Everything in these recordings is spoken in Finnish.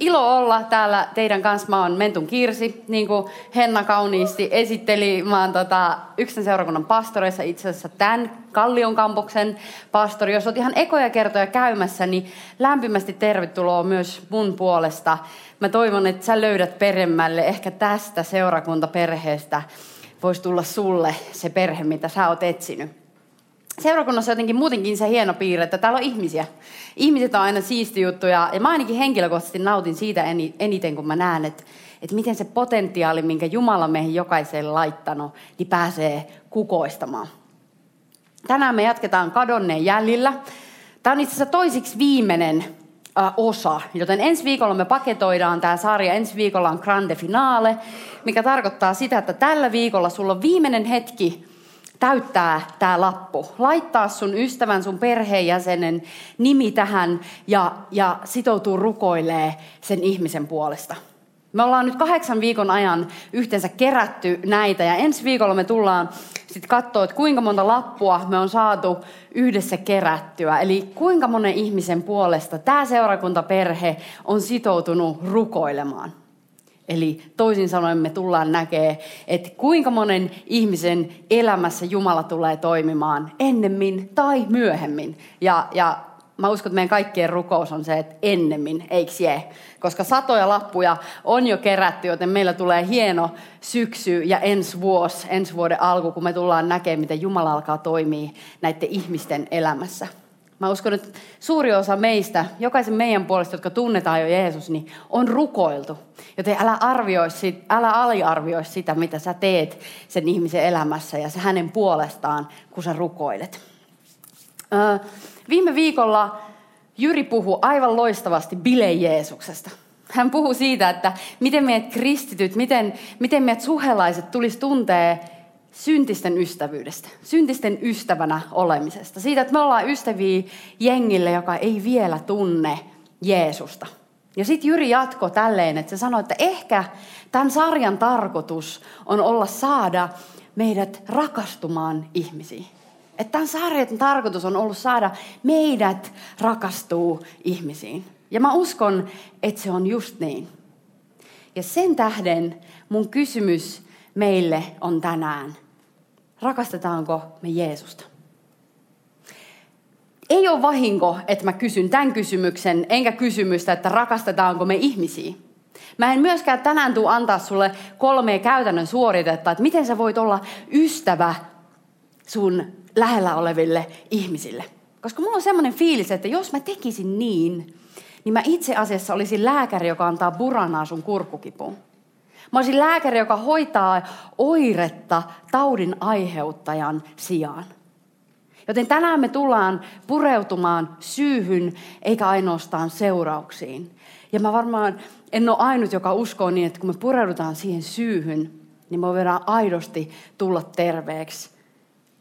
ilo olla täällä teidän kanssa. Mä oon Mentun Kirsi, niin kuin Henna kauniisti esitteli. Mä oon tota, yksin seurakunnan pastoreissa itse asiassa tämän Kallion kampuksen pastori. Jos oot ihan ekoja kertoja käymässä, niin lämpimästi tervetuloa myös mun puolesta. Mä toivon, että sä löydät peremmälle ehkä tästä seurakuntaperheestä voisi tulla sulle se perhe, mitä sä oot etsinyt seurakunnassa jotenkin muutenkin se hieno piirre, että täällä on ihmisiä. Ihmiset on aina siisti juttu ja, ja mä ainakin henkilökohtaisesti nautin siitä eniten, kun mä näen, että, että miten se potentiaali, minkä Jumala meihin jokaiselle laittanut, niin pääsee kukoistamaan. Tänään me jatketaan kadonneen jäljillä. Tämä on itse asiassa toisiksi viimeinen äh, osa, joten ensi viikolla me paketoidaan tämä sarja. Ensi viikolla on grande finale, mikä tarkoittaa sitä, että tällä viikolla sulla on viimeinen hetki täyttää tämä lappu. Laittaa sun ystävän, sun perheenjäsenen nimi tähän ja, ja sitoutuu rukoilee sen ihmisen puolesta. Me ollaan nyt kahdeksan viikon ajan yhteensä kerätty näitä ja ensi viikolla me tullaan sitten katsoa, että kuinka monta lappua me on saatu yhdessä kerättyä. Eli kuinka monen ihmisen puolesta tämä seurakuntaperhe on sitoutunut rukoilemaan. Eli toisin sanoen me tullaan näkee, että kuinka monen ihmisen elämässä Jumala tulee toimimaan ennemmin tai myöhemmin. Ja, ja mä uskon, että meidän kaikkien rukous on se, että ennemmin, eikö je? Koska satoja lappuja on jo kerätty, joten meillä tulee hieno syksy ja ensi vuosi, ensi vuoden alku, kun me tullaan näkemään, miten Jumala alkaa toimia näiden ihmisten elämässä. Mä uskon, että suuri osa meistä, jokaisen meidän puolesta, jotka tunnetaan jo Jeesus, niin on rukoiltu. Joten älä, arvioi sit, älä aliarvioi sitä, mitä sä teet sen ihmisen elämässä ja se hänen puolestaan, kun sä rukoilet. Viime viikolla Jyri puhui aivan loistavasti Bile Jeesuksesta. Hän puhui siitä, että miten meidät kristityt, miten, miten meidät suhelaiset tulisi tuntea syntisten ystävyydestä, syntisten ystävänä olemisesta. Siitä, että me ollaan ystäviä jengille, joka ei vielä tunne Jeesusta. Ja sitten Jyri jatko tälleen, että se sanoi, että ehkä tämän sarjan tarkoitus on olla saada meidät rakastumaan ihmisiin. Että tämän sarjan tarkoitus on ollut saada meidät rakastuu ihmisiin. Ja mä uskon, että se on just niin. Ja sen tähden mun kysymys meille on tänään, rakastetaanko me Jeesusta? Ei ole vahinko, että mä kysyn tämän kysymyksen, enkä kysymystä, että rakastetaanko me ihmisiä. Mä en myöskään tänään tule antaa sulle kolme käytännön suoritetta, että miten sä voit olla ystävä sun lähellä oleville ihmisille. Koska mulla on semmoinen fiilis, että jos mä tekisin niin, niin mä itse asiassa olisin lääkäri, joka antaa buranaa sun kurkkukipuun. Mä olisin lääkäri, joka hoitaa oiretta taudin aiheuttajan sijaan. Joten tänään me tullaan pureutumaan syyhyn eikä ainoastaan seurauksiin. Ja mä varmaan en ole ainut, joka uskoo niin, että kun me pureudutaan siihen syyhyn, niin me voidaan aidosti tulla terveeksi.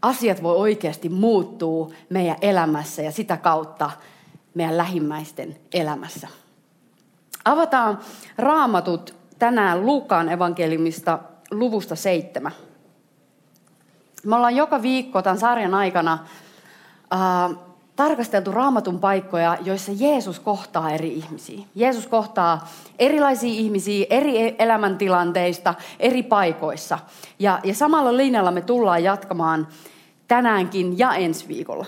Asiat voi oikeasti muuttua meidän elämässä ja sitä kautta meidän lähimmäisten elämässä. Avataan raamatut tänään Luukaan evankeliumista luvusta seitsemän. Me ollaan joka viikko tämän sarjan aikana äh, tarkasteltu raamatun paikkoja, joissa Jeesus kohtaa eri ihmisiä. Jeesus kohtaa erilaisia ihmisiä eri e- elämäntilanteista, eri paikoissa. Ja, ja samalla linjalla me tullaan jatkamaan tänäänkin ja ensi viikolla.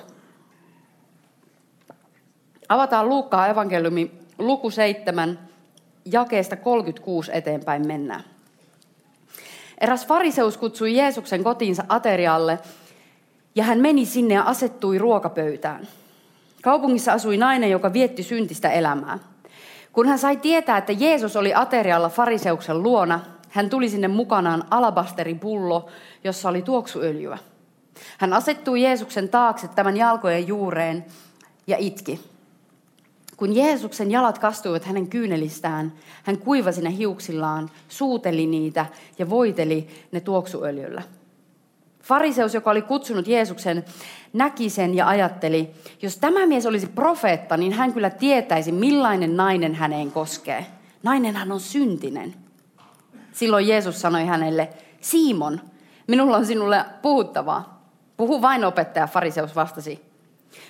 Avataan Luukkaa evankeliumi luku 7, jakeesta 36 eteenpäin mennään. Eräs fariseus kutsui Jeesuksen kotiinsa aterialle ja hän meni sinne ja asettui ruokapöytään. Kaupungissa asui nainen, joka vietti syntistä elämää. Kun hän sai tietää, että Jeesus oli aterialla fariseuksen luona, hän tuli sinne mukanaan alabasteripullo, jossa oli tuoksuöljyä. Hän asettui Jeesuksen taakse tämän jalkojen juureen ja itki. Kun Jeesuksen jalat kastuivat hänen kyynelistään, hän kuivasi ne hiuksillaan, suuteli niitä ja voiteli ne tuoksuöljyllä. Fariseus, joka oli kutsunut Jeesuksen, näki sen ja ajatteli, jos tämä mies olisi profeetta, niin hän kyllä tietäisi, millainen nainen häneen koskee. Nainenhan on syntinen. Silloin Jeesus sanoi hänelle, Simon, minulla on sinulle puhuttavaa. Puhu vain opettaja, fariseus vastasi.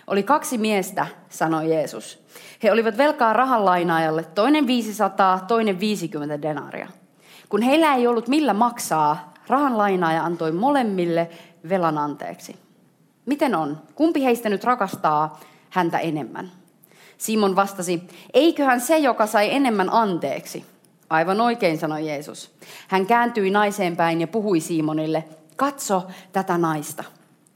Oli kaksi miestä, sanoi Jeesus. He olivat velkaa rahanlainaajalle, toinen 500, toinen 50 denaria. Kun heillä ei ollut millä maksaa, rahanlainaaja antoi molemmille velan anteeksi. Miten on? Kumpi heistä nyt rakastaa häntä enemmän? Simon vastasi, eiköhän se, joka sai enemmän anteeksi. Aivan oikein, sanoi Jeesus. Hän kääntyi naiseen päin ja puhui Simonille, katso tätä naista.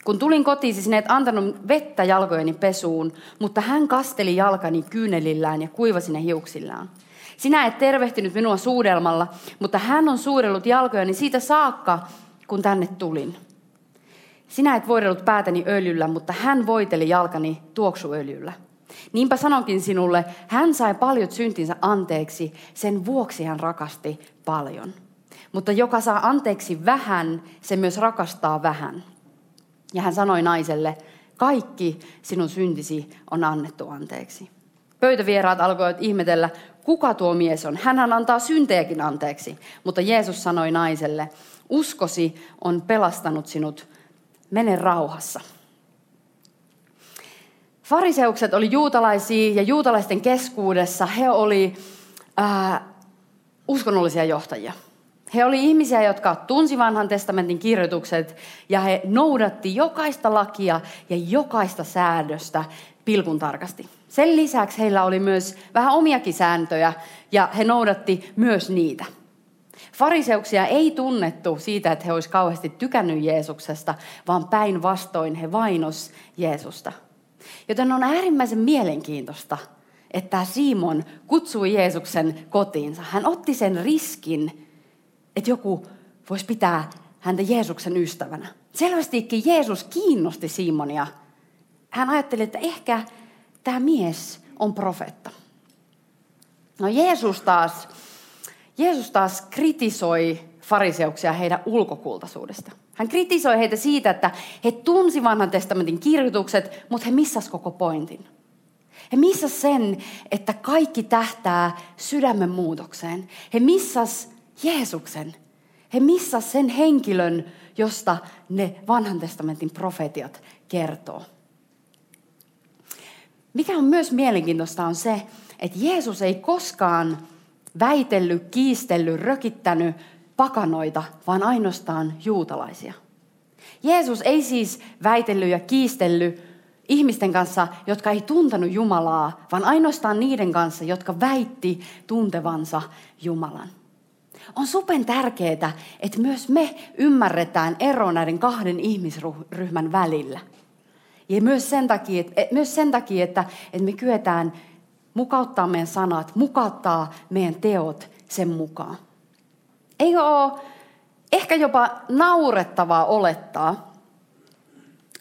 Kun tulin kotiin, sinä et antanut vettä jalkojeni pesuun, mutta hän kasteli jalkani kyynelillään ja kuivasi ne hiuksillaan. Sinä et tervehtinyt minua suudelmalla, mutta hän on suurellut jalkojani siitä saakka, kun tänne tulin. Sinä et voidellut päätäni öljyllä, mutta hän voiteli jalkani tuoksuöljyllä. Niinpä sanonkin sinulle, hän sai paljon syntinsä anteeksi, sen vuoksi hän rakasti paljon. Mutta joka saa anteeksi vähän, se myös rakastaa vähän. Ja hän sanoi naiselle, kaikki sinun syntisi on annettu anteeksi. Pöytävieraat alkoivat ihmetellä, kuka tuo mies on. Hänhän antaa syntejäkin anteeksi. Mutta Jeesus sanoi naiselle, uskosi on pelastanut sinut, mene rauhassa. Fariseukset oli juutalaisia ja juutalaisten keskuudessa he oli äh, uskonnollisia johtajia. He oli ihmisiä, jotka tunsi vanhan testamentin kirjoitukset ja he noudatti jokaista lakia ja jokaista säädöstä pilkun tarkasti. Sen lisäksi heillä oli myös vähän omiakin sääntöjä ja he noudatti myös niitä. Fariseuksia ei tunnettu siitä, että he olisivat kauheasti tykännyt Jeesuksesta, vaan päinvastoin he vainos Jeesusta. Joten on äärimmäisen mielenkiintoista, että Simon kutsui Jeesuksen kotiinsa. Hän otti sen riskin, että joku voisi pitää häntä Jeesuksen ystävänä. Selvästikin Jeesus kiinnosti Simonia. Hän ajatteli, että ehkä tämä mies on profeetta. No Jeesus taas, Jeesus taas kritisoi fariseuksia heidän ulkokultaisuudesta. Hän kritisoi heitä siitä, että he tunsi vanhan testamentin kirjoitukset, mutta he missas koko pointin. He missas sen, että kaikki tähtää sydämen muutokseen. He missas Jeesuksen. He missas sen henkilön, josta ne vanhan testamentin profetiat kertoo. Mikä on myös mielenkiintoista on se, että Jeesus ei koskaan väitellyt, kiistellyt, rökittänyt pakanoita, vaan ainoastaan juutalaisia. Jeesus ei siis väitellyt ja kiistellyt ihmisten kanssa, jotka ei tuntenut Jumalaa, vaan ainoastaan niiden kanssa, jotka väitti tuntevansa Jumalan. On supen tärkeää, että myös me ymmärretään ero näiden kahden ihmisryhmän välillä. Ja myös sen takia, että, myös sen takia, että, että me kyetään mukauttaa meidän sanat, mukauttaa meidän teot sen mukaan. Eikö ole ehkä jopa naurettavaa olettaa,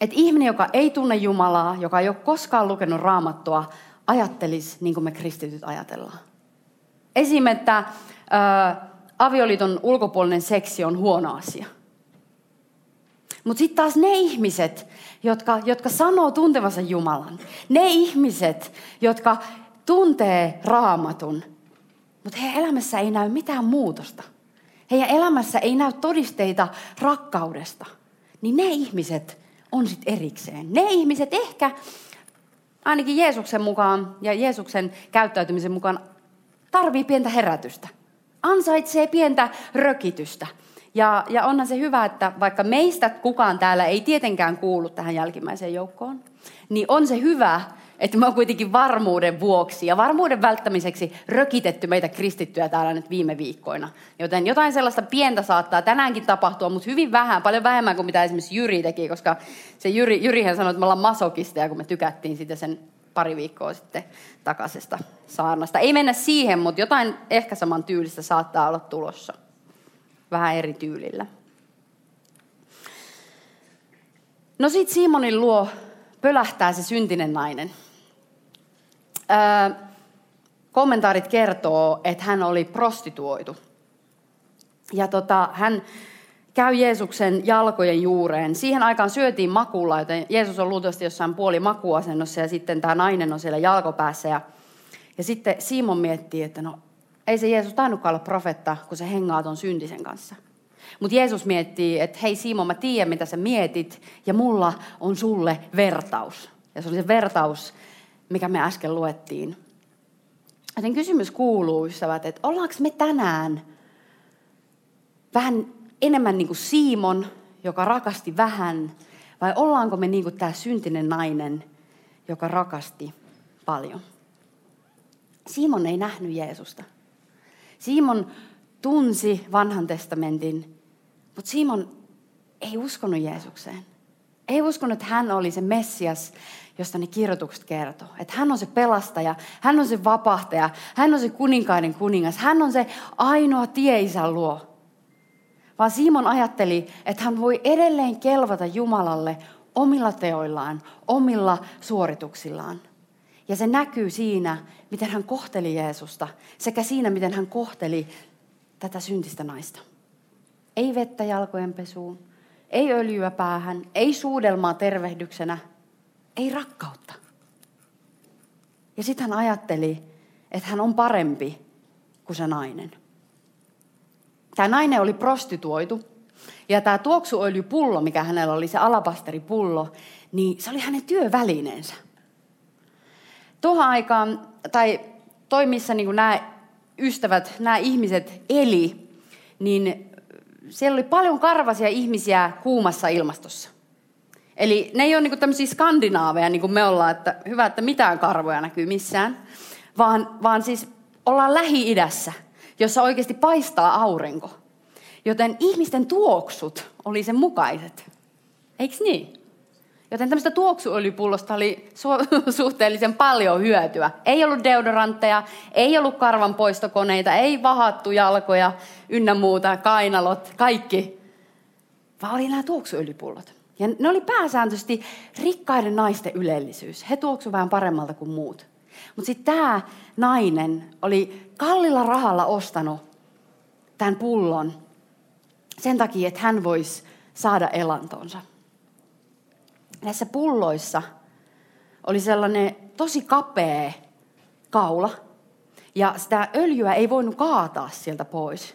että ihminen, joka ei tunne Jumalaa, joka ei ole koskaan lukenut raamattua, ajattelisi niin kuin me kristityt ajatellaan. Esim. että avioliiton ulkopuolinen seksi on huono asia. Mutta sitten taas ne ihmiset, jotka, jotka sanoo tuntevansa Jumalan, ne ihmiset, jotka tuntee raamatun, mutta heidän elämässä ei näy mitään muutosta. Heidän elämässä ei näy todisteita rakkaudesta. Niin ne ihmiset on sitten erikseen. Ne ihmiset ehkä, ainakin Jeesuksen mukaan ja Jeesuksen käyttäytymisen mukaan, tarvii pientä herätystä ansaitsee pientä rökitystä. Ja, ja onhan se hyvä, että vaikka meistä kukaan täällä ei tietenkään kuulu tähän jälkimmäiseen joukkoon, niin on se hyvä, että me on kuitenkin varmuuden vuoksi ja varmuuden välttämiseksi rökitetty meitä kristittyjä täällä nyt viime viikkoina. Joten jotain sellaista pientä saattaa tänäänkin tapahtua, mutta hyvin vähän, paljon vähemmän kuin mitä esimerkiksi Jyri teki, koska se Jyri, Jyrihän sanoi, että me ollaan masokisteja, kun me tykättiin sitä sen pari viikkoa sitten takaisesta saarnasta. Ei mennä siihen, mutta jotain ehkä saman tyylistä saattaa olla tulossa. Vähän eri tyylillä. No sitten Simonin luo pölähtää se syntinen nainen. Öö, kommentaarit kertoo, että hän oli prostituoitu. Ja tota, hän, käy Jeesuksen jalkojen juureen. Siihen aikaan syötiin makulla, joten Jeesus on luultavasti jossain puoli makuasennossa ja sitten tämä nainen on siellä jalkopäässä. Ja, ja sitten Simon miettii, että no ei se Jeesus tainnutkaan olla profetta, kun se hengaa ton syntisen kanssa. Mutta Jeesus miettii, että hei Simon, mä tiedän mitä sä mietit ja mulla on sulle vertaus. Ja se oli se vertaus, mikä me äsken luettiin. Joten kysymys kuuluu, ystävät, että ollaanko me tänään vähän enemmän niin kuin Simon, joka rakasti vähän, vai ollaanko me niin kuin tämä syntinen nainen, joka rakasti paljon? Simon ei nähnyt Jeesusta. Simon tunsi vanhan testamentin, mutta Simon ei uskonut Jeesukseen. Ei uskonut, että hän oli se Messias, josta ne kirjoitukset kertoo. Että hän on se pelastaja, hän on se vapahtaja, hän on se kuninkaiden kuningas, hän on se ainoa tie isän luo. Vaan Simon ajatteli, että hän voi edelleen kelvata Jumalalle omilla teoillaan, omilla suorituksillaan. Ja se näkyy siinä, miten hän kohteli Jeesusta, sekä siinä, miten hän kohteli tätä syntistä naista. Ei vettä jalkojen pesuun, ei öljyä päähän, ei suudelmaa tervehdyksenä, ei rakkautta. Ja sitten hän ajatteli, että hän on parempi kuin se nainen. Tämä nainen oli prostituoitu. Ja tämä tuoksuöljypullo, mikä hänellä oli, se alapasteripullo, niin se oli hänen työvälineensä. Tuohon aikaan, tai toimissa niin nämä ystävät, nämä ihmiset eli, niin siellä oli paljon karvasia ihmisiä kuumassa ilmastossa. Eli ne ei ole niin tämmöisiä skandinaaveja, niin kuin me ollaan, että hyvä, että mitään karvoja näkyy missään, vaan, vaan siis ollaan Lähi-idässä, jossa oikeasti paistaa aurinko. Joten ihmisten tuoksut oli sen mukaiset. Eikö niin? Joten tämmöistä tuoksuöljypullosta oli su- suhteellisen paljon hyötyä. Ei ollut deodorantteja, ei ollut karvanpoistokoneita, ei vahattu jalkoja ynnä muuta, kainalot, kaikki. Vaan oli nämä tuoksuöljypullot. Ja ne oli pääsääntöisesti rikkaiden naisten ylellisyys. He tuoksuivat vähän paremmalta kuin muut. Mutta sitten tämä nainen oli kallilla rahalla ostanut tämän pullon sen takia, että hän voisi saada elantonsa. Näissä pulloissa oli sellainen tosi kapea kaula, ja sitä öljyä ei voinut kaataa sieltä pois.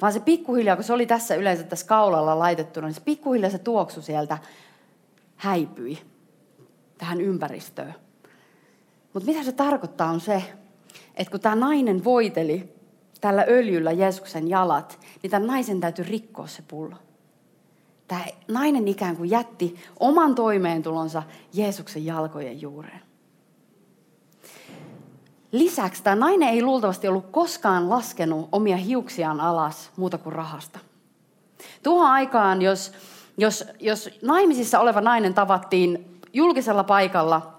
Vaan se pikkuhiljaa, kun se oli tässä yleensä tässä kaulalla laitettuna, niin se pikkuhiljaa se tuoksu sieltä häipyi tähän ympäristöön. Mutta mitä se tarkoittaa on se, että kun tämä nainen voiteli tällä öljyllä Jeesuksen jalat, niin tämän naisen täytyy rikkoa se pullo. Tämä nainen ikään kuin jätti oman toimeentulonsa Jeesuksen jalkojen juureen. Lisäksi tämä nainen ei luultavasti ollut koskaan laskenut omia hiuksiaan alas muuta kuin rahasta. Tuohon aikaan, jos, jos, jos naimisissa oleva nainen tavattiin julkisella paikalla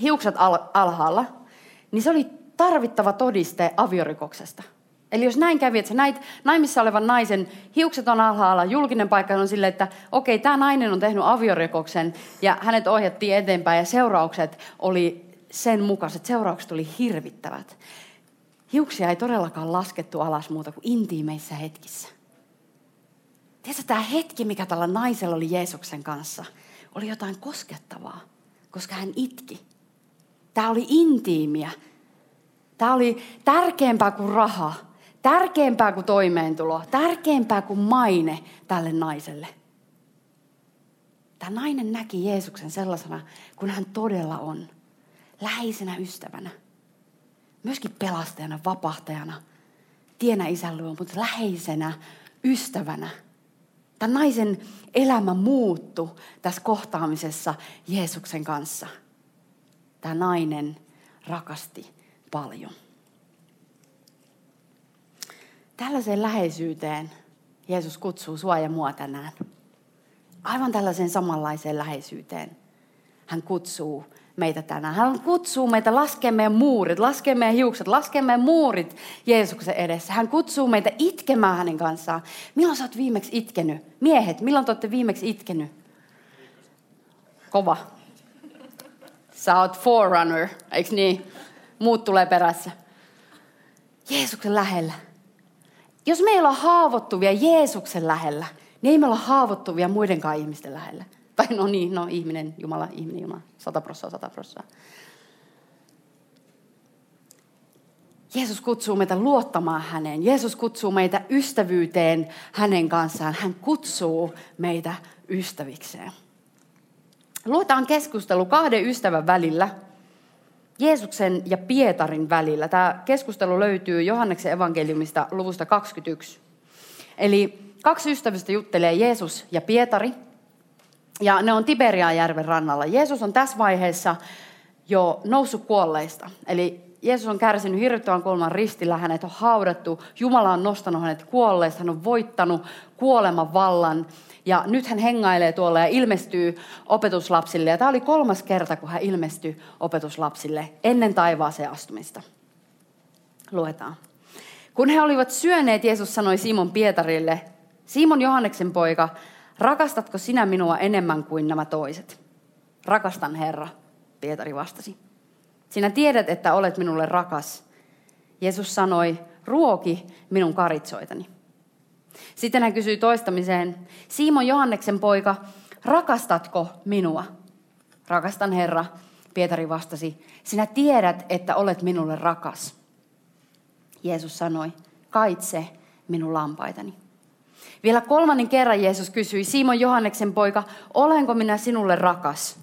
hiukset al- alhaalla, niin se oli tarvittava todiste aviorikoksesta. Eli jos näin kävi, että sä näit naimissa olevan naisen hiukset on alhaalla, julkinen paikka on silleen, että okei, tämä nainen on tehnyt aviorikoksen ja hänet ohjattiin eteenpäin ja seuraukset oli sen mukaiset, seuraukset oli hirvittävät. Hiuksia ei todellakaan laskettu alas muuta kuin intiimeissä hetkissä. Tiedätkö, tämä hetki, mikä tällä naisella oli Jeesuksen kanssa, oli jotain koskettavaa, koska hän itki. Tämä oli intiimiä. Tämä oli tärkeämpää kuin raha, tärkeämpää kuin toimeentulo, tärkeämpää kuin maine tälle naiselle. Tämä nainen näki Jeesuksen sellaisena, kun hän todella on. Läheisenä ystävänä. Myöskin pelastajana, vapahtajana. Tienä isän luo, mutta läheisenä ystävänä. Tämän naisen elämä muuttui tässä kohtaamisessa Jeesuksen kanssa. Tämä nainen rakasti paljon. Tällaiseen läheisyyteen Jeesus kutsuu sua ja mua tänään. Aivan tällaiseen samanlaiseen läheisyyteen hän kutsuu meitä tänään. Hän kutsuu meitä laskemaan meidän muurit, laskemaan meidän hiukset, laskemaan meidän muurit Jeesuksen edessä. Hän kutsuu meitä itkemään hänen kanssaan. Milloin sä oot viimeksi itkenyt? Miehet, milloin te olette viimeksi itkenyt? Kova. Sä oot forerunner, eikö niin? Muut tulee perässä. Jeesuksen lähellä Jos meillä on haavoittuvia Jeesuksen lähellä, niin ei me olla haavoittuvia muidenkaan ihmisten lähellä. Tai no niin, no ihminen, Jumala, ihminen, Jumala, sata prossaa, sata prossaa. Jeesus kutsuu meitä luottamaan häneen. Jeesus kutsuu meitä ystävyyteen hänen kanssaan. Hän kutsuu meitä ystävikseen. Luotaan keskustelu kahden ystävän välillä, Jeesuksen ja Pietarin välillä. Tämä keskustelu löytyy Johanneksen evankeliumista luvusta 21. Eli kaksi ystävistä juttelee Jeesus ja Pietari, ja ne on Tiberiajärven rannalla. Jeesus on tässä vaiheessa jo noussut kuolleista. Eli Jeesus on kärsinyt hirvittävän kolman ristillä, hänet on haudattu, Jumala on nostanut hänet kuolleista, hän on voittanut kuoleman vallan. Ja nyt hän hengailee tuolla ja ilmestyy opetuslapsille. Ja tämä oli kolmas kerta, kun hän ilmestyi opetuslapsille ennen taivaaseen astumista. Luetaan. Kun he olivat syöneet, Jeesus sanoi Simon Pietarille, Simon Johanneksen poika, rakastatko sinä minua enemmän kuin nämä toiset? Rakastan Herra, Pietari vastasi. Sinä tiedät, että olet minulle rakas. Jeesus sanoi, ruoki minun karitsoitani. Sitten hän kysyi toistamiseen, Simon Johanneksen poika, rakastatko minua? Rakastan Herra, Pietari vastasi, sinä tiedät, että olet minulle rakas. Jeesus sanoi, kaitse minun lampaitani. Vielä kolmannen kerran Jeesus kysyi, Simon Johanneksen poika, olenko minä sinulle rakas?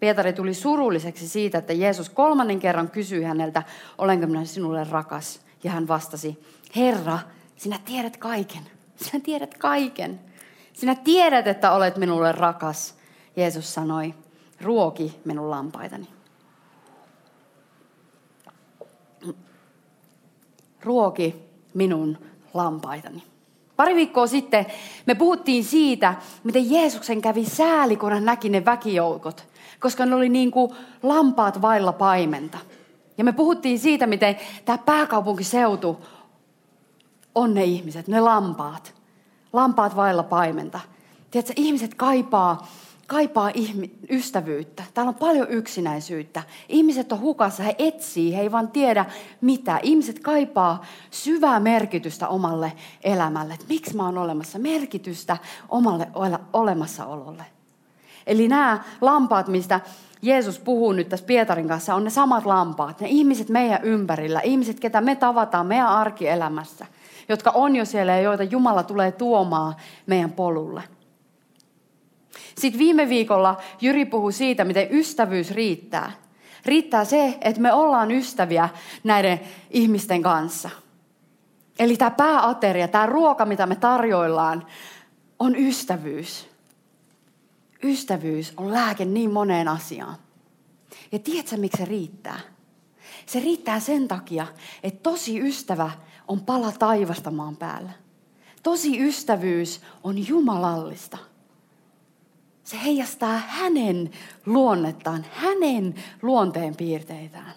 Pietari tuli surulliseksi siitä, että Jeesus kolmannen kerran kysyi häneltä, olenko minä sinulle rakas? Ja hän vastasi, Herra, sinä tiedät kaiken. Sinä tiedät kaiken. Sinä tiedät, että olet minulle rakas. Jeesus sanoi, ruoki minun lampaitani. Ruoki minun lampaitani. Pari viikkoa sitten me puhuttiin siitä, miten Jeesuksen kävi sääli, kun hän näki ne väkijoukot koska ne oli niin kuin lampaat vailla paimenta. Ja me puhuttiin siitä, miten tämä pääkaupunkiseutu on ne ihmiset, ne lampaat. Lampaat vailla paimenta. Tiedätkö, ihmiset kaipaa, kaipaa ihmi, ystävyyttä. Täällä on paljon yksinäisyyttä. Ihmiset on hukassa, he etsii, he ei vaan tiedä mitä. Ihmiset kaipaa syvää merkitystä omalle elämälle. Että miksi mä oon olemassa? Merkitystä omalle olemassaololle. Eli nämä lampaat, mistä Jeesus puhuu nyt tässä Pietarin kanssa, on ne samat lampaat. Ne ihmiset meidän ympärillä, ihmiset, ketä me tavataan meidän arkielämässä, jotka on jo siellä ja joita Jumala tulee tuomaan meidän polulle. Sitten viime viikolla Jyri puhui siitä, miten ystävyys riittää. Riittää se, että me ollaan ystäviä näiden ihmisten kanssa. Eli tämä pääateria, tämä ruoka, mitä me tarjoillaan, on ystävyys. Ystävyys on lääke niin moneen asiaan. Ja tiedätkö, miksi se riittää? Se riittää sen takia, että tosi ystävä on pala taivasta maan päällä. Tosi ystävyys on jumalallista. Se heijastaa hänen luonnettaan, hänen luonteen piirteitään.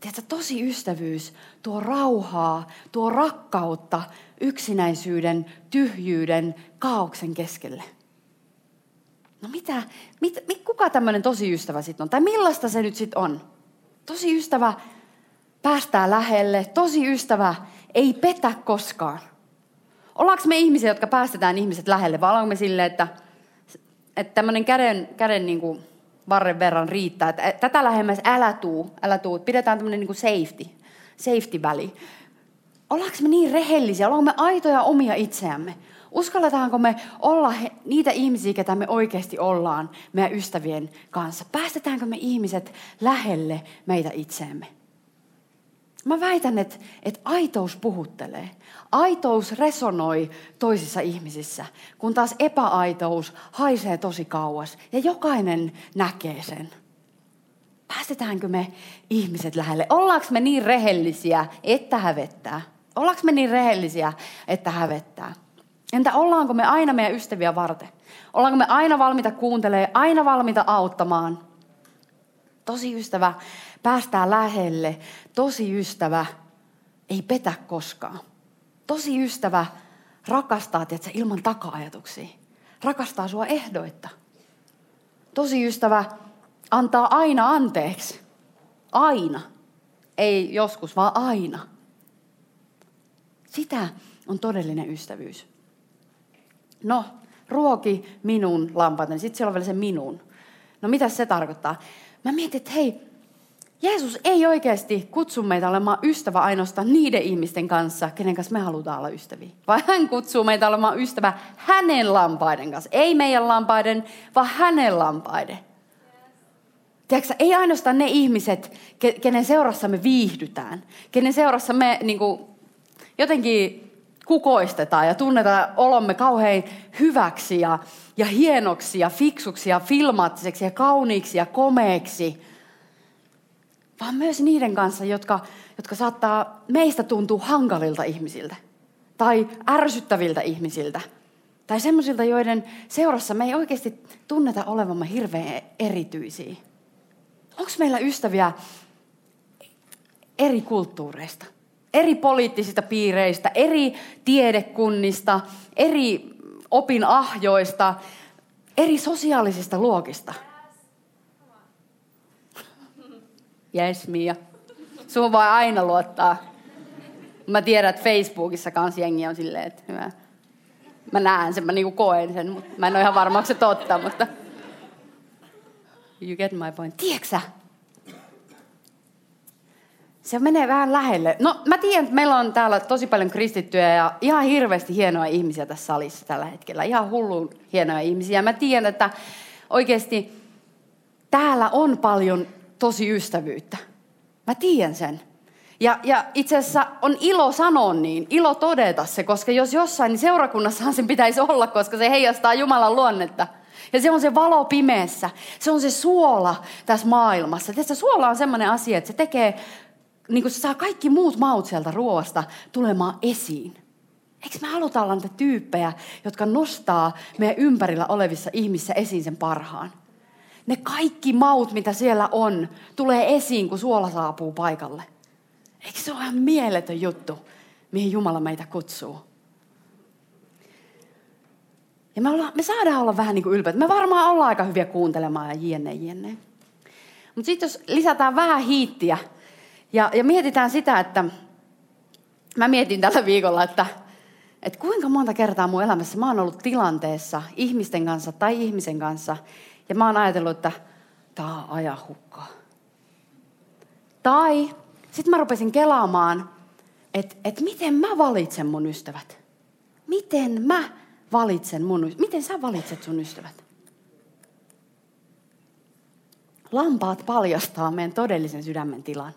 Tiedätkö, tosi ystävyys tuo rauhaa, tuo rakkautta yksinäisyyden, tyhjyyden, kaauksen keskelle no mitä, mit, mit, kuka tämmöinen tosi ystävä sitten on? Tai millaista se nyt sitten on? Tosi ystävä päästää lähelle, tosi ystävä ei petä koskaan. Ollaanko me ihmisiä, jotka päästetään ihmiset lähelle, vai ollaanko me silleen, että, että tämmöinen käden, käden niin kuin varren verran riittää, että tätä lähemmäs älä tuu, älä tuu, pidetään tämmöinen niin safety, safety-väli. Ollaanko me niin rehellisiä, ollaanko me aitoja omia itseämme? Uskalletaanko me olla he, niitä ihmisiä, ketä me oikeasti ollaan meidän ystävien kanssa? Päästetäänkö me ihmiset lähelle meitä itseemme? Mä väitän, että, että aitous puhuttelee. Aitous resonoi toisissa ihmisissä, kun taas epäaitous haisee tosi kauas ja jokainen näkee sen. Päästetäänkö me ihmiset lähelle? Ollaanko me niin rehellisiä, että hävettää? Ollaanko me niin rehellisiä, että hävettää? Entä ollaanko me aina meidän ystäviä varten? Ollaanko me aina valmiita kuuntelemaan, aina valmiita auttamaan? Tosi ystävä päästää lähelle. Tosi ystävä ei petä koskaan. Tosi ystävä rakastaa, tiedätkö, ilman taka-ajatuksia. Rakastaa sua ehdoitta. Tosi ystävä antaa aina anteeksi. Aina. Ei joskus, vaan aina. Sitä on todellinen ystävyys. No, ruoki minun lampaatani. Sitten siellä on vielä se minun. No mitä se tarkoittaa? Mä mietin, että hei, Jeesus ei oikeasti kutsu meitä olemaan ystävä ainoastaan niiden ihmisten kanssa, kenen kanssa me halutaan olla ystäviä. Vaan hän kutsuu meitä olemaan ystävä hänen lampaiden kanssa. Ei meidän lampaiden, vaan hänen lampaiden. Tiedätkö, ei ainoastaan ne ihmiset, kenen seurassa me viihdytään, kenen seurassa me niin kuin, jotenkin kukoistetaan ja tunnetaan olomme kauhean hyväksi ja, ja hienoksi ja fiksuksi ja filmaattiseksi ja kauniiksi ja komeeksi, vaan myös niiden kanssa, jotka, jotka saattaa meistä tuntua hankalilta ihmisiltä tai ärsyttäviltä ihmisiltä tai semmoisilta, joiden seurassa me ei oikeasti tunneta olevamme hirveän erityisiä. Onko meillä ystäviä eri kulttuureista, eri poliittisista piireistä, eri tiedekunnista, eri opinahjoista, eri sosiaalisista luokista? Yes, Mia. Sun voi aina luottaa. Mä tiedän, että Facebookissa kans jengi on silleen, että hyvä. Mä näen sen, mä niinku koen sen, mutta mä en ole ihan varma, onko se totta, mutta... You get my point. Tiedätkö Se menee vähän lähelle. No mä tiedän, että meillä on täällä tosi paljon kristittyjä ja ihan hirveästi hienoja ihmisiä tässä salissa tällä hetkellä. Ihan hullun hienoja ihmisiä. Mä tiedän, että oikeasti täällä on paljon tosi ystävyyttä. Mä tiedän sen. Ja, ja itse asiassa on ilo sanoa niin, ilo todeta se, koska jos jossain, niin seurakunnassahan sen pitäisi olla, koska se heijastaa Jumalan luonnetta. Ja se on se valo pimeässä. Se on se suola tässä maailmassa. Tiedätkö, suola on sellainen asia, että se tekee, niin kuin se saa kaikki muut maut sieltä ruoasta tulemaan esiin. Eikö me haluta olla niitä tyyppejä, jotka nostaa meidän ympärillä olevissa ihmisissä esiin sen parhaan? Ne kaikki maut, mitä siellä on, tulee esiin, kun suola saapuu paikalle. Eikö se ole ihan mieletön juttu, mihin Jumala meitä kutsuu? Ja me, olla, me saadaan olla vähän niin kuin ylpeitä. Me varmaan ollaan aika hyviä kuuntelemaan ja jenne, jenne. Mutta sitten jos lisätään vähän hiittiä ja, ja mietitään sitä, että mä mietin tällä viikolla, että, että kuinka monta kertaa mun elämässä mä oon ollut tilanteessa ihmisten kanssa tai ihmisen kanssa, ja mä oon ajatellut, että tää on aja hukkaa. Tai sitten mä rupesin kelaamaan, että, että miten mä valitsen mun ystävät. Miten mä valitsen mun, miten sä valitset sun ystävät? Lampaat paljastaa meidän todellisen sydämen tilan.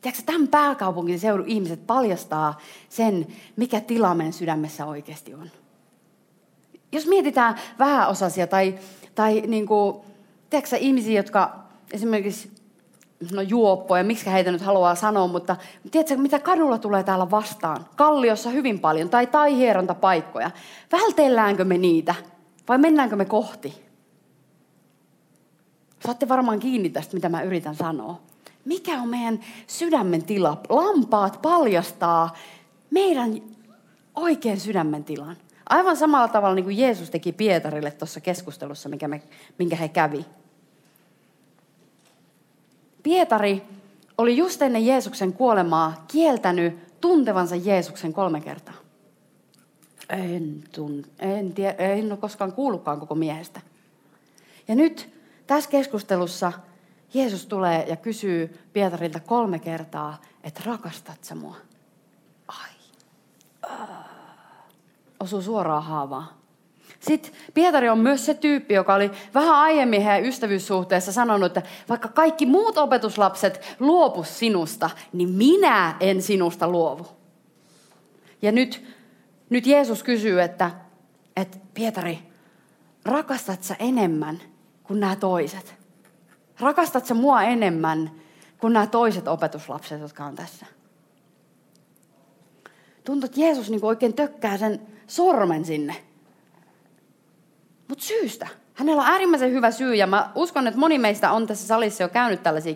Tiedätkö, tämän pääkaupunkiseudun ihmiset paljastaa sen, mikä tila meidän sydämessä oikeasti on. Jos mietitään vähäosaisia tai, tai niin kuin, tiedätkö, ihmisiä, jotka esimerkiksi no juoppoja, miksi heitä nyt haluaa sanoa, mutta tiedätkö, mitä kadulla tulee täällä vastaan? Kalliossa hyvin paljon, tai tai hierontapaikkoja. Vältelläänkö me niitä, vai mennäänkö me kohti? Saatte varmaan kiinni tästä, mitä mä yritän sanoa. Mikä on meidän sydämen tila? Lampaat paljastaa meidän oikean sydämen tilan. Aivan samalla tavalla niin kuin Jeesus teki Pietarille tuossa keskustelussa, minkä, me, minkä he kävi. Pietari oli just ennen Jeesuksen kuolemaa kieltänyt tuntevansa Jeesuksen kolme kertaa. En, tun, en, tie, en ole koskaan kuullutkaan koko miehestä. Ja nyt tässä keskustelussa Jeesus tulee ja kysyy Pietarilta kolme kertaa, että rakastat sä mua? Osuu suoraan haavaan. Sitten Pietari on myös se tyyppi, joka oli vähän aiemmin heidän ystävyyssuhteessa sanonut, että vaikka kaikki muut opetuslapset luopu sinusta, niin minä en sinusta luovu. Ja nyt, nyt Jeesus kysyy, että, että Pietari, rakastat sä enemmän kuin nämä toiset? Rakastat sä mua enemmän kuin nämä toiset opetuslapset, jotka on tässä? Tuntuu, että Jeesus niin oikein tökkää sen sormen sinne mutta syystä. Hänellä on äärimmäisen hyvä syy ja mä uskon, että moni meistä on tässä salissa jo käynyt tällaisia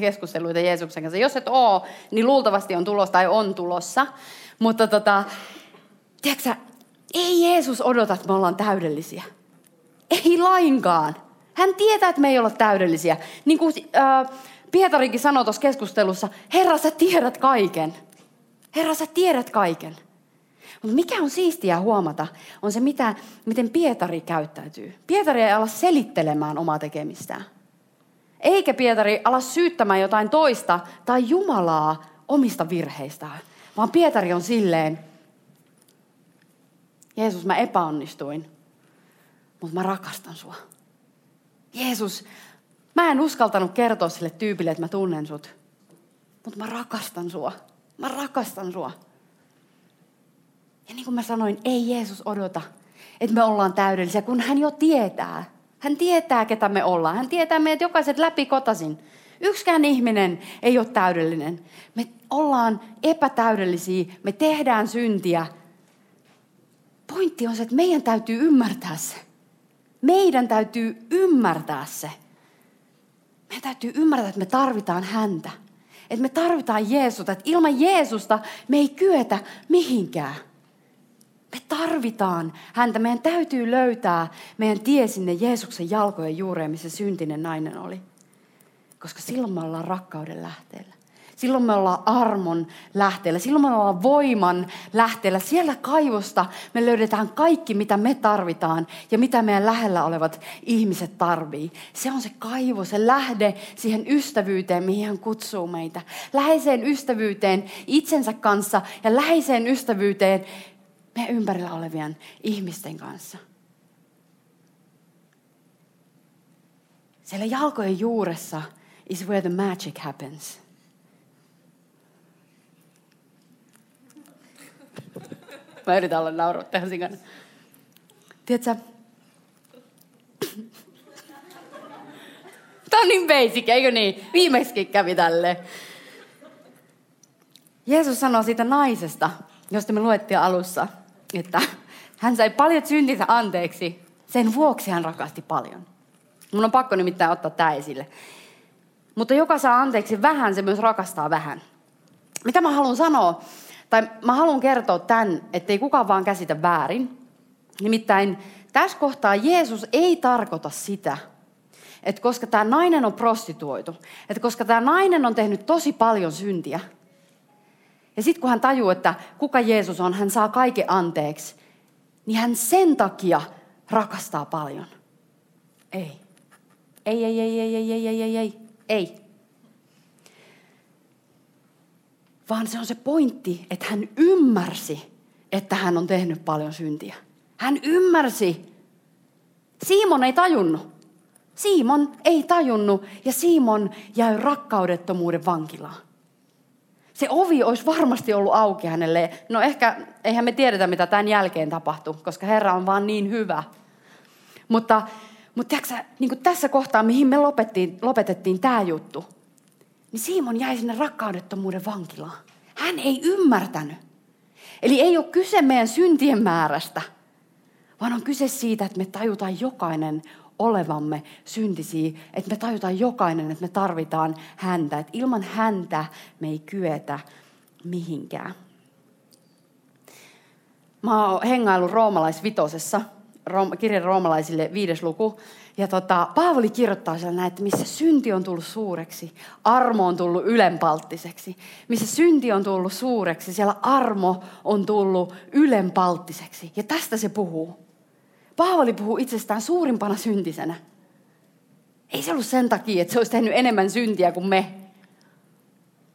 keskusteluita Jeesuksen kanssa. Jos et oo, niin luultavasti on tulossa tai on tulossa. Mutta tota, tiedätkö ei Jeesus odota, että me ollaan täydellisiä. Ei lainkaan. Hän tietää, että me ei olla täydellisiä. Niin kuin äh, Pietarikin sanoi tuossa keskustelussa, Herra, sä tiedät kaiken. Herra, sä tiedät kaiken. Mutta mikä on siistiä huomata, on se, mitä, miten Pietari käyttäytyy. Pietari ei ala selittelemään omaa tekemistään. Eikä Pietari ala syyttämään jotain toista tai Jumalaa omista virheistään. Vaan Pietari on silleen, Jeesus, mä epäonnistuin, mutta mä rakastan sua. Jeesus, mä en uskaltanut kertoa sille tyypille, että mä tunnen sut, mutta mä rakastan sua. Mä rakastan sua. Ja niin kuin mä sanoin, ei Jeesus odota, että me ollaan täydellisiä, kun hän jo tietää. Hän tietää, ketä me ollaan. Hän tietää meidät jokaiset läpi kotasin. Yksikään ihminen ei ole täydellinen. Me ollaan epätäydellisiä, me tehdään syntiä. Pointti on se, että meidän täytyy ymmärtää se. Meidän täytyy ymmärtää se. Meidän täytyy ymmärtää, että me tarvitaan häntä. Että me tarvitaan Jeesusta. Että ilman Jeesusta me ei kyetä mihinkään. Me tarvitaan häntä. Meidän täytyy löytää meidän tie sinne Jeesuksen jalkojen juureen, missä syntinen nainen oli. Koska silloin me ollaan rakkauden lähteellä. Silloin me ollaan armon lähteellä. Silloin me ollaan voiman lähteellä. Siellä kaivosta me löydetään kaikki, mitä me tarvitaan ja mitä meidän lähellä olevat ihmiset tarvii. Se on se kaivo, se lähde siihen ystävyyteen, mihin hän kutsuu meitä. Läheiseen ystävyyteen itsensä kanssa ja läheiseen ystävyyteen meidän ympärillä olevien ihmisten kanssa. Siellä jalkojen juuressa is where the magic happens. Mä yritän olla nauroittajan sikana. Tiedätkö, Tämä on niin basic, eikö niin? Viimeksi kävi tälle. Jeesus sanoo siitä naisesta, josta me luettiin alussa, että hän sai paljon syntinsä anteeksi, sen vuoksi hän rakasti paljon. Mun on pakko nimittäin ottaa tämä esille. Mutta joka saa anteeksi vähän, se myös rakastaa vähän. Mitä mä haluan sanoa, tai mä haluan kertoa tämän, ettei kukaan vaan käsitä väärin. Nimittäin tässä kohtaa Jeesus ei tarkoita sitä, että koska tämä nainen on prostituoitu, että koska tämä nainen on tehnyt tosi paljon syntiä, ja sitten kun hän tajuu, että kuka Jeesus on, hän saa kaiken anteeksi, niin hän sen takia rakastaa paljon. Ei. Ei, ei, ei, ei, ei, ei, ei, ei, ei, ei. Vaan se on se pointti, että hän ymmärsi, että hän on tehnyt paljon syntiä. Hän ymmärsi. Simon ei tajunnut. Simon ei tajunnut ja Simon jäi rakkaudettomuuden vankilaan se ovi olisi varmasti ollut auki hänelle. No ehkä, eihän me tiedetä, mitä tämän jälkeen tapahtui, koska Herra on vaan niin hyvä. Mutta, mutta tiedätkö, niin tässä kohtaa, mihin me lopettiin, lopetettiin tämä juttu, niin Simon jäi sinne rakkaudettomuuden vankilaan. Hän ei ymmärtänyt. Eli ei ole kyse meidän syntien määrästä, vaan on kyse siitä, että me tajutaan jokainen olevamme syntisiä, että me tajutaan jokainen, että me tarvitaan häntä, että ilman häntä me ei kyetä mihinkään. Mä oon hengailu roomalaisvitosessa, kirjan roomalaisille viides luku, ja tota, Paavali kirjoittaa siellä näin, että missä synti on tullut suureksi, armo on tullut ylenpalttiseksi. Missä synti on tullut suureksi, siellä armo on tullut ylenpalttiseksi. Ja tästä se puhuu. Paavali puhuu itsestään suurimpana syntisenä. Ei se ollut sen takia, että se olisi tehnyt enemmän syntiä kuin me,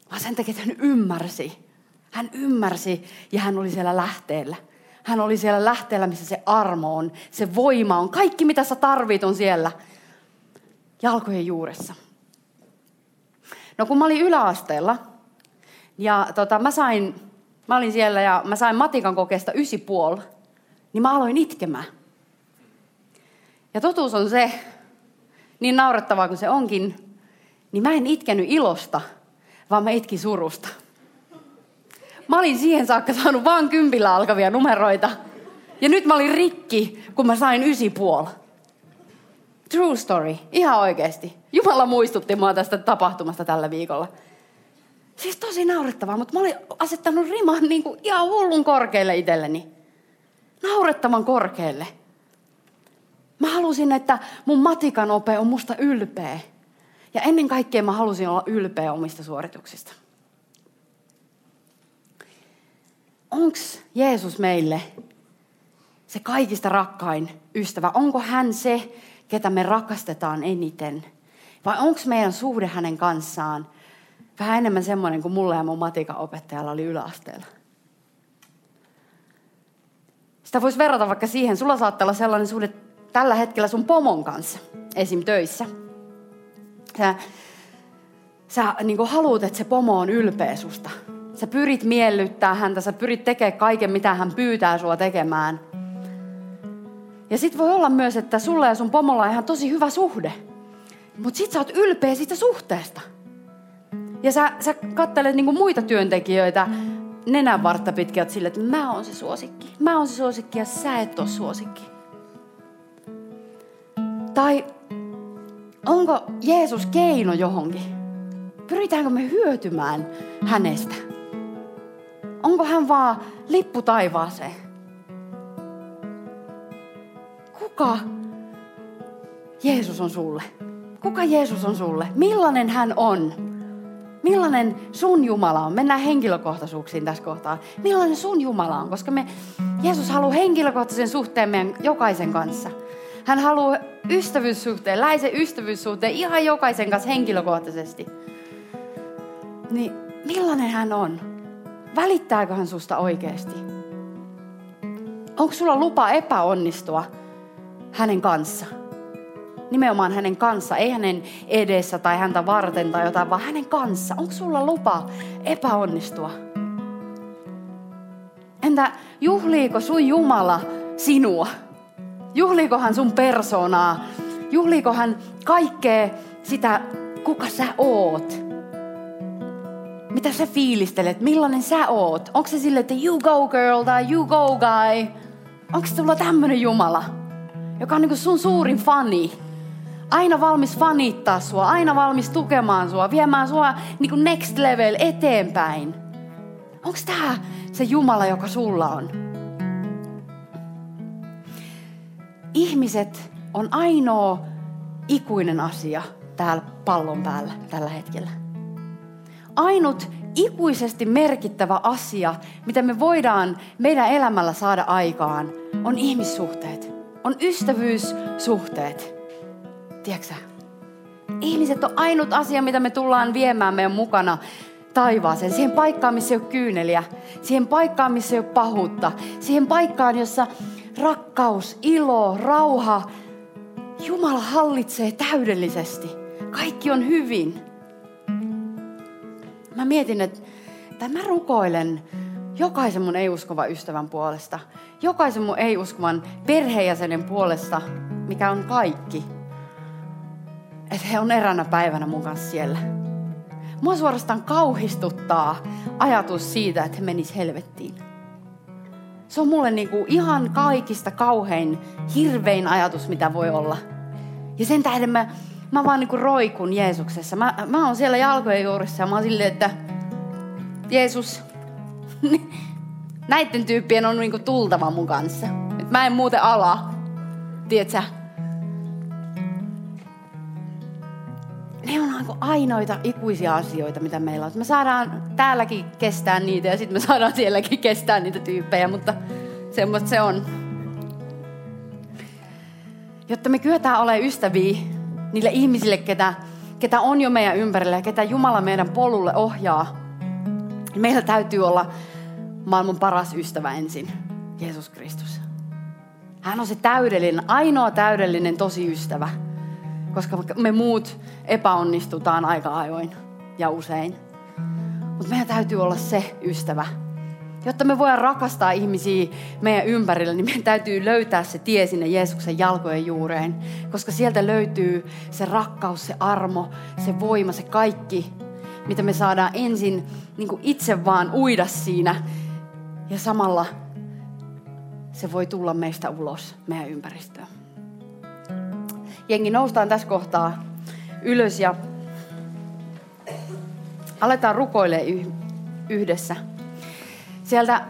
vaan sen takia, että hän ymmärsi. Hän ymmärsi ja hän oli siellä lähteellä. Hän oli siellä lähteellä, missä se armo on, se voima on. Kaikki, mitä sä tarvit, on siellä jalkojen juuressa. No kun mä olin yläasteella, ja tota, mä, sain, mä olin siellä ja mä sain matikan kokeesta ysi puoli, niin mä aloin itkemään. Ja totuus on se, niin naurettavaa kuin se onkin, niin mä en itkenyt ilosta, vaan mä itkin surusta. Mä olin siihen saakka saanut vaan kympillä alkavia numeroita. Ja nyt mä olin rikki, kun mä sain ysi puol. True story, ihan oikeasti. Jumala muistutti mua tästä tapahtumasta tällä viikolla. Siis tosi naurettavaa, mutta mä olin asettanut riman niin kuin ihan hullun korkealle itselleni. Naurettavan korkealle. Mä halusin, että mun matikan ope on musta ylpeä. Ja ennen kaikkea mä halusin olla ylpeä omista suorituksista. onko Jeesus meille se kaikista rakkain ystävä? Onko hän se, ketä me rakastetaan eniten? Vai onko meidän suhde hänen kanssaan vähän enemmän semmoinen kuin mulla ja mun matikan opettajalla oli yläasteella? Sitä voisi verrata vaikka siihen, sulla saattaa olla sellainen suhde tällä hetkellä sun pomon kanssa, esim. töissä. Sä, sä niin haluat, että se pomo on ylpeä susta. Sä pyrit miellyttää häntä, sä pyrit tekemään kaiken, mitä hän pyytää sua tekemään. Ja sit voi olla myös, että sulla ja sun pomolla on ihan tosi hyvä suhde. Mutta sit sä oot ylpeä siitä suhteesta. Ja sä, sä kattelet niinku muita työntekijöitä nenän vartta pitkin, sille, että mä oon se suosikki. Mä oon se suosikki ja sä et oo suosikki. Tai onko Jeesus keino johonkin? Pyritäänkö me hyötymään hänestä? Onko hän vaan lippu taivaaseen? Kuka Jeesus on sulle? Kuka Jeesus on sulle? Millainen hän on? Millainen sun Jumala on? Mennään henkilökohtaisuuksiin tässä kohtaa. Millainen sun Jumala on? Koska me, Jeesus haluaa henkilökohtaisen suhteen meidän jokaisen kanssa. Hän haluaa ystävyyssuhteen, läisen ystävyyssuhteen ihan jokaisen kanssa henkilökohtaisesti. Niin millainen hän on? Välittääkö hän susta oikeasti? Onko sulla lupa epäonnistua hänen kanssa? Nimenomaan hänen kanssa, ei hänen edessä tai häntä varten tai jotain, vaan hänen kanssa. Onko sulla lupa epäonnistua? Entä juhliiko sun Jumala sinua? Juhliiko hän sun persoonaa? Juhliiko hän kaikkea sitä, kuka sä oot? Mitä sä fiilistelet? Millainen sä oot? Onko se sille, että you go girl tai you go guy? Onko sulla tämmönen Jumala, joka on niin sun suurin fani? Aina valmis fanittaa sua, aina valmis tukemaan sua, viemään sua niin next level eteenpäin. Onko tämä se Jumala, joka sulla on? Ihmiset on ainoa ikuinen asia täällä pallon päällä tällä hetkellä ainut ikuisesti merkittävä asia, mitä me voidaan meidän elämällä saada aikaan, on ihmissuhteet. On ystävyyssuhteet. Tiedätkö Ihmiset on ainut asia, mitä me tullaan viemään meidän mukana taivaaseen. Siihen paikkaan, missä ei ole kyyneliä. Siihen paikkaan, missä ei ole pahuutta. Siihen paikkaan, jossa rakkaus, ilo, rauha, Jumala hallitsee täydellisesti. Kaikki on hyvin. Mä mietin, että mä rukoilen jokaisen mun ei-uskovan ystävän puolesta, jokaisen mun ei-uskovan perheenjäsenen puolesta, mikä on kaikki. Että he on eränä päivänä mun kanssa siellä. Mua suorastaan kauhistuttaa ajatus siitä, että he menis helvettiin. Se on mulle niinku ihan kaikista kauhein, hirvein ajatus, mitä voi olla. Ja sen tähden mä mä vaan niinku roikun Jeesuksessa. Mä, mä oon siellä jalkojen juurissa ja mä oon silleen, että Jeesus, näiden tyyppien on niinku tultava mun kanssa. Et mä en muuten ala, tiedätkö? Ne on niinku ainoita ikuisia asioita, mitä meillä on. Me saadaan täälläkin kestää niitä ja sitten me saadaan sielläkin kestää niitä tyyppejä, mutta semmoista se on. Jotta me kyetään olemaan ystäviä niille ihmisille, ketä, ketä on jo meidän ympärillä ja ketä Jumala meidän polulle ohjaa. Meillä täytyy olla maailman paras ystävä ensin, Jeesus Kristus. Hän on se täydellinen, ainoa täydellinen tosi ystävä, koska me muut epäonnistutaan aika ajoin ja usein. Mutta meidän täytyy olla se ystävä, Jotta me voidaan rakastaa ihmisiä meidän ympärillä, niin meidän täytyy löytää se tie sinne Jeesuksen jalkojen juureen. Koska sieltä löytyy se rakkaus, se armo, se voima, se kaikki, mitä me saadaan ensin niin kuin itse vaan uida siinä. Ja samalla se voi tulla meistä ulos meidän ympäristöön. Jengi, noustaan tässä kohtaa ylös ja aletaan rukoilemaan yhdessä. Sieltä,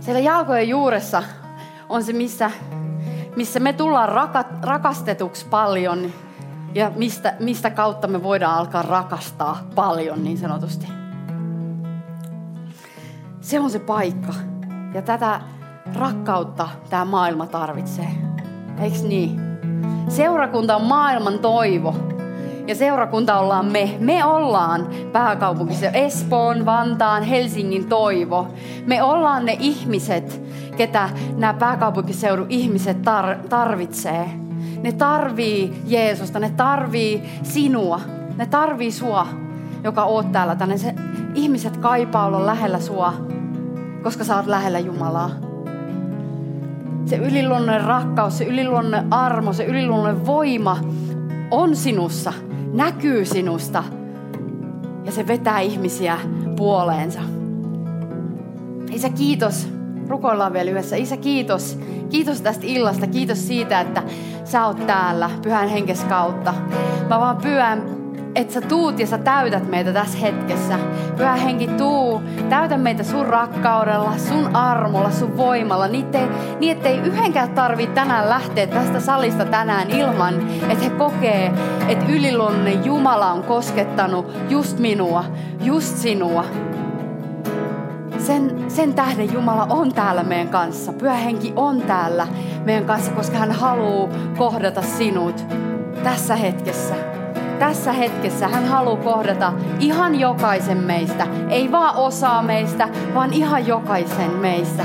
siellä jalkojen juuressa on se, missä, missä me tullaan raka, rakastetuksi paljon ja mistä, mistä kautta me voidaan alkaa rakastaa paljon niin sanotusti. Se on se paikka. Ja tätä rakkautta tämä maailma tarvitsee. Eiks niin? Seurakunta on maailman toivo. Ja seurakunta ollaan me. Me ollaan pääkaupunkissa Espoon, Vantaan, Helsingin toivo. Me ollaan ne ihmiset, ketä nämä pääkaupunkiseudun ihmiset tar- tarvitsee. Ne tarvii Jeesusta, ne tarvii sinua, ne tarvii sua, joka oot täällä tänne. Se, ihmiset kaipaa olla lähellä sua, koska sä oot lähellä Jumalaa. Se yliluonnollinen rakkaus, se yliluonnollinen armo, se yliluonnollinen voima on sinussa, näkyy sinusta ja se vetää ihmisiä puoleensa. Isä, kiitos. Rukoillaan vielä yhdessä. Isä, kiitos. Kiitos tästä illasta. Kiitos siitä, että sä oot täällä pyhän henkes kautta. Mä vaan pyydän, että sä tuut ja sä täytät meitä tässä hetkessä. Pyhä henki, tuu, täytä meitä sun rakkaudella, sun armolla, sun voimalla. Niin, ettei, niin ettei yhdenkään tarvitse tänään lähteä tästä salista tänään ilman, että he kokee, että yliluonnollinen Jumala on koskettanut just minua, just sinua. Sen, sen tähden Jumala on täällä meidän kanssa. Pyhä henki on täällä meidän kanssa, koska hän haluaa kohdata sinut tässä hetkessä tässä hetkessä hän haluaa kohdata ihan jokaisen meistä. Ei vaan osaa meistä, vaan ihan jokaisen meistä.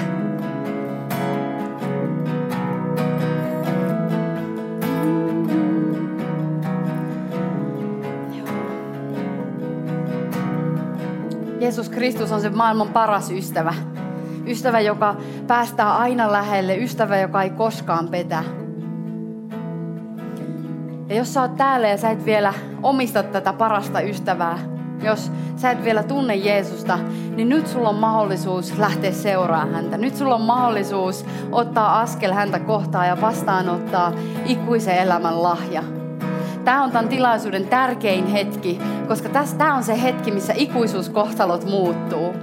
Jeesus Kristus on se maailman paras ystävä. Ystävä, joka päästää aina lähelle. Ystävä, joka ei koskaan petä. Ja jos sä oot täällä ja sä et vielä omista tätä parasta ystävää, jos sä et vielä tunne Jeesusta, niin nyt sulla on mahdollisuus lähteä seuraamaan häntä. Nyt sulla on mahdollisuus ottaa askel häntä kohtaan ja vastaanottaa ikuisen elämän lahja. Tämä on tämän tilaisuuden tärkein hetki, koska tämä on se hetki, missä ikuisuuskohtalot muuttuu.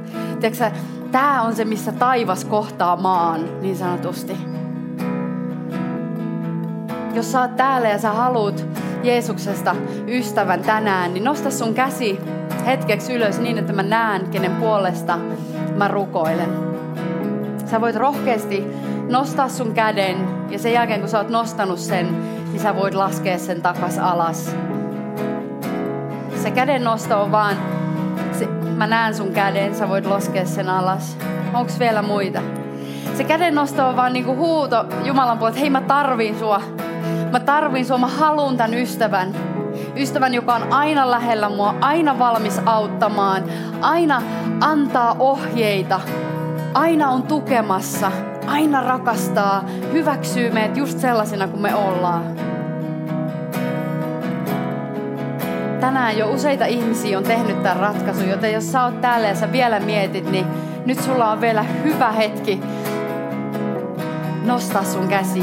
Tiedätkö, tämä on se, missä taivas kohtaa maan, niin sanotusti jos sä oot täällä ja sä haluut Jeesuksesta ystävän tänään, niin nosta sun käsi hetkeksi ylös niin, että mä näen, kenen puolesta mä rukoilen. Sä voit rohkeasti nostaa sun käden ja sen jälkeen kun sä oot nostanut sen, niin sä voit laskea sen takas alas. Se käden nosto on vaan, se, mä näen sun käden, sä voit laskea sen alas. Onks vielä muita? Se käden nosto on vaan niinku huuto Jumalan puolelta, hei mä tarviin sua. Mä tarvin sua, mä haluun tämän ystävän. Ystävän, joka on aina lähellä mua, aina valmis auttamaan, aina antaa ohjeita, aina on tukemassa, aina rakastaa, hyväksyy meidät just sellaisina kuin me ollaan. Tänään jo useita ihmisiä on tehnyt tämän ratkaisun, joten jos sä oot täällä ja sä vielä mietit, niin nyt sulla on vielä hyvä hetki nostaa sun käsi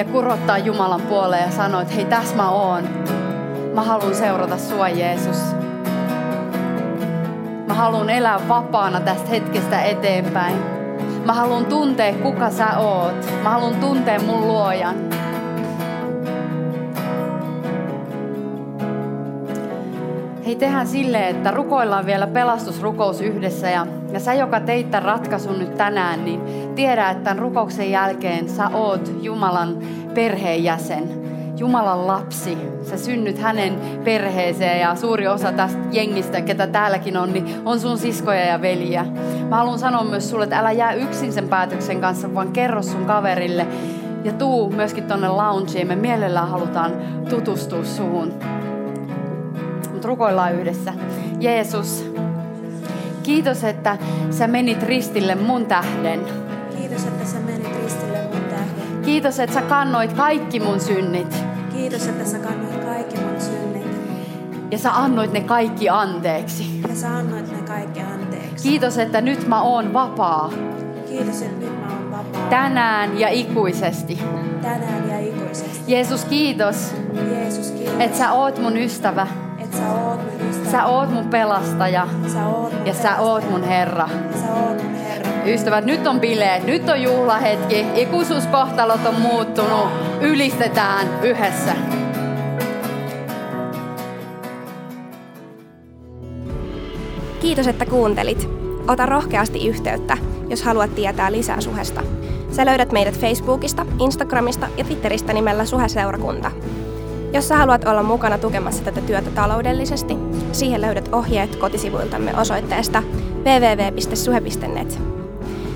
ja kurottaa Jumalan puoleen ja sanoa, että hei, tässä mä oon. Mä haluan seurata sua, Jeesus. Mä haluan elää vapaana tästä hetkestä eteenpäin. Mä haluan tuntea, kuka sä oot. Mä haluan tuntea mun luojan. Hei, tehdään silleen, että rukoillaan vielä pelastusrukous yhdessä. Ja, ja sä, joka teit tämän ratkaisun nyt tänään, niin tiedä, että tämän rukouksen jälkeen sä oot Jumalan perheenjäsen. Jumalan lapsi. Sä synnyt hänen perheeseen ja suuri osa tästä jengistä, ketä täälläkin on, niin on sun siskoja ja veliä. Mä haluan sanoa myös sulle, että älä jää yksin sen päätöksen kanssa, vaan kerro sun kaverille ja tuu myöskin tonne loungeen. Me mielellään halutaan tutustua suhun mutta rukoillaan yhdessä. Jeesus, kiitos, että sä menit ristille mun tähden. Kiitos, että sä kannoit kaikki mun synnit. Kiitos, että sä kannoit kaikki mun synnit. Ja sä annoit ne kaikki anteeksi. Ja sä annoit ne kaikki anteeksi. Kiitos, että nyt mä oon vapaa. Kiitos, että nyt mä oon vapaa. Tänään ja ikuisesti. Tänään ja ikuisesti. Jeesus, kiitos. Jeesus, kiitos. Että sä oot mun ystävä. Et sä oot mun ystävä. Sä oot mun pelastaja. Sä oot mun Ja sä oot mun Herra. Sä oot mun Herra. Ystävät, nyt on bileet, nyt on juhlahetki, ikuisuuskohtalot on muuttunut, ylistetään yhdessä. Kiitos, että kuuntelit. ota rohkeasti yhteyttä, jos haluat tietää lisää suhesta. Sä löydät meidät Facebookista, Instagramista ja Twitteristä nimellä Suheseurakunta. Jos sä haluat olla mukana tukemassa tätä työtä taloudellisesti, siihen löydät ohjeet kotisivuiltamme osoitteesta www.suhe.net.